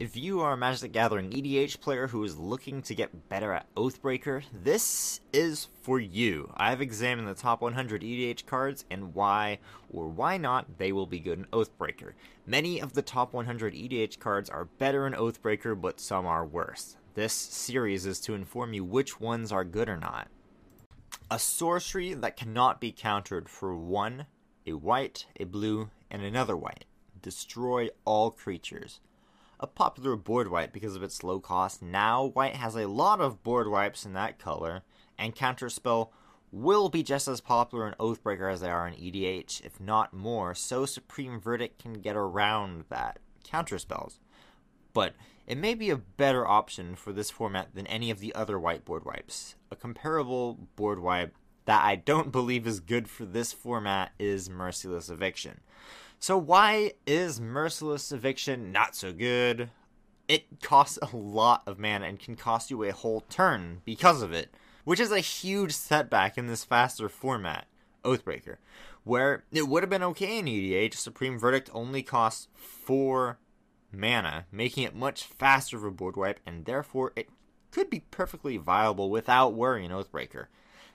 If you are a Magic the Gathering EDH player who is looking to get better at Oathbreaker, this is for you. I've examined the top 100 EDH cards and why or why not they will be good in Oathbreaker. Many of the top 100 EDH cards are better in Oathbreaker, but some are worse. This series is to inform you which ones are good or not. A sorcery that cannot be countered for one, a white, a blue, and another white. Destroy all creatures a popular board wipe because of its low cost. Now, white has a lot of board wipes in that color, and Counterspell will be just as popular in Oathbreaker as they are in EDH, if not more, so Supreme Verdict can get around that. Counterspells. But it may be a better option for this format than any of the other white board wipes. A comparable board wipe that I don't believe is good for this format is Merciless Eviction. So, why is Merciless Eviction not so good? It costs a lot of mana and can cost you a whole turn because of it, which is a huge setback in this faster format, Oathbreaker, where it would have been okay in EDH. Supreme Verdict only costs 4 mana, making it much faster of a board wipe, and therefore it could be perfectly viable without worrying Oathbreaker.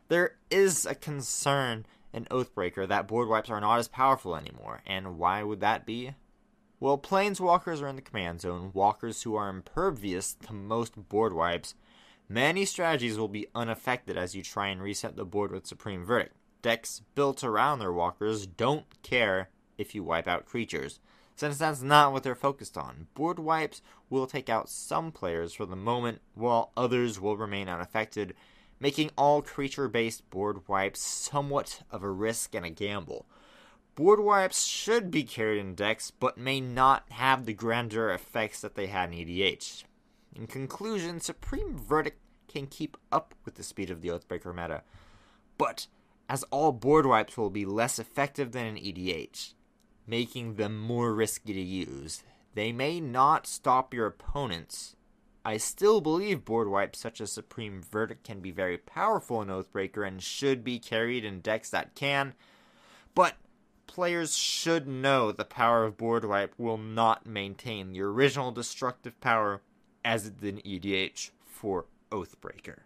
There is a concern an Oathbreaker that board wipes are not as powerful anymore. And why would that be? Well, Planeswalkers are in the command zone, walkers who are impervious to most board wipes. Many strategies will be unaffected as you try and reset the board with Supreme Verdict. Decks built around their walkers don't care if you wipe out creatures, since that's not what they're focused on. Board wipes will take out some players for the moment, while others will remain unaffected making all creature based board wipes somewhat of a risk and a gamble. Board wipes should be carried in decks, but may not have the grandeur effects that they had in EDH. In conclusion, Supreme Verdict can keep up with the speed of the Oathbreaker meta, but as all board wipes will be less effective than in EDH, making them more risky to use, they may not stop your opponents I still believe board wipes such as Supreme Verdict can be very powerful in Oathbreaker and should be carried in decks that can, but players should know the power of board wipe will not maintain the original destructive power as it did in EDH for Oathbreaker.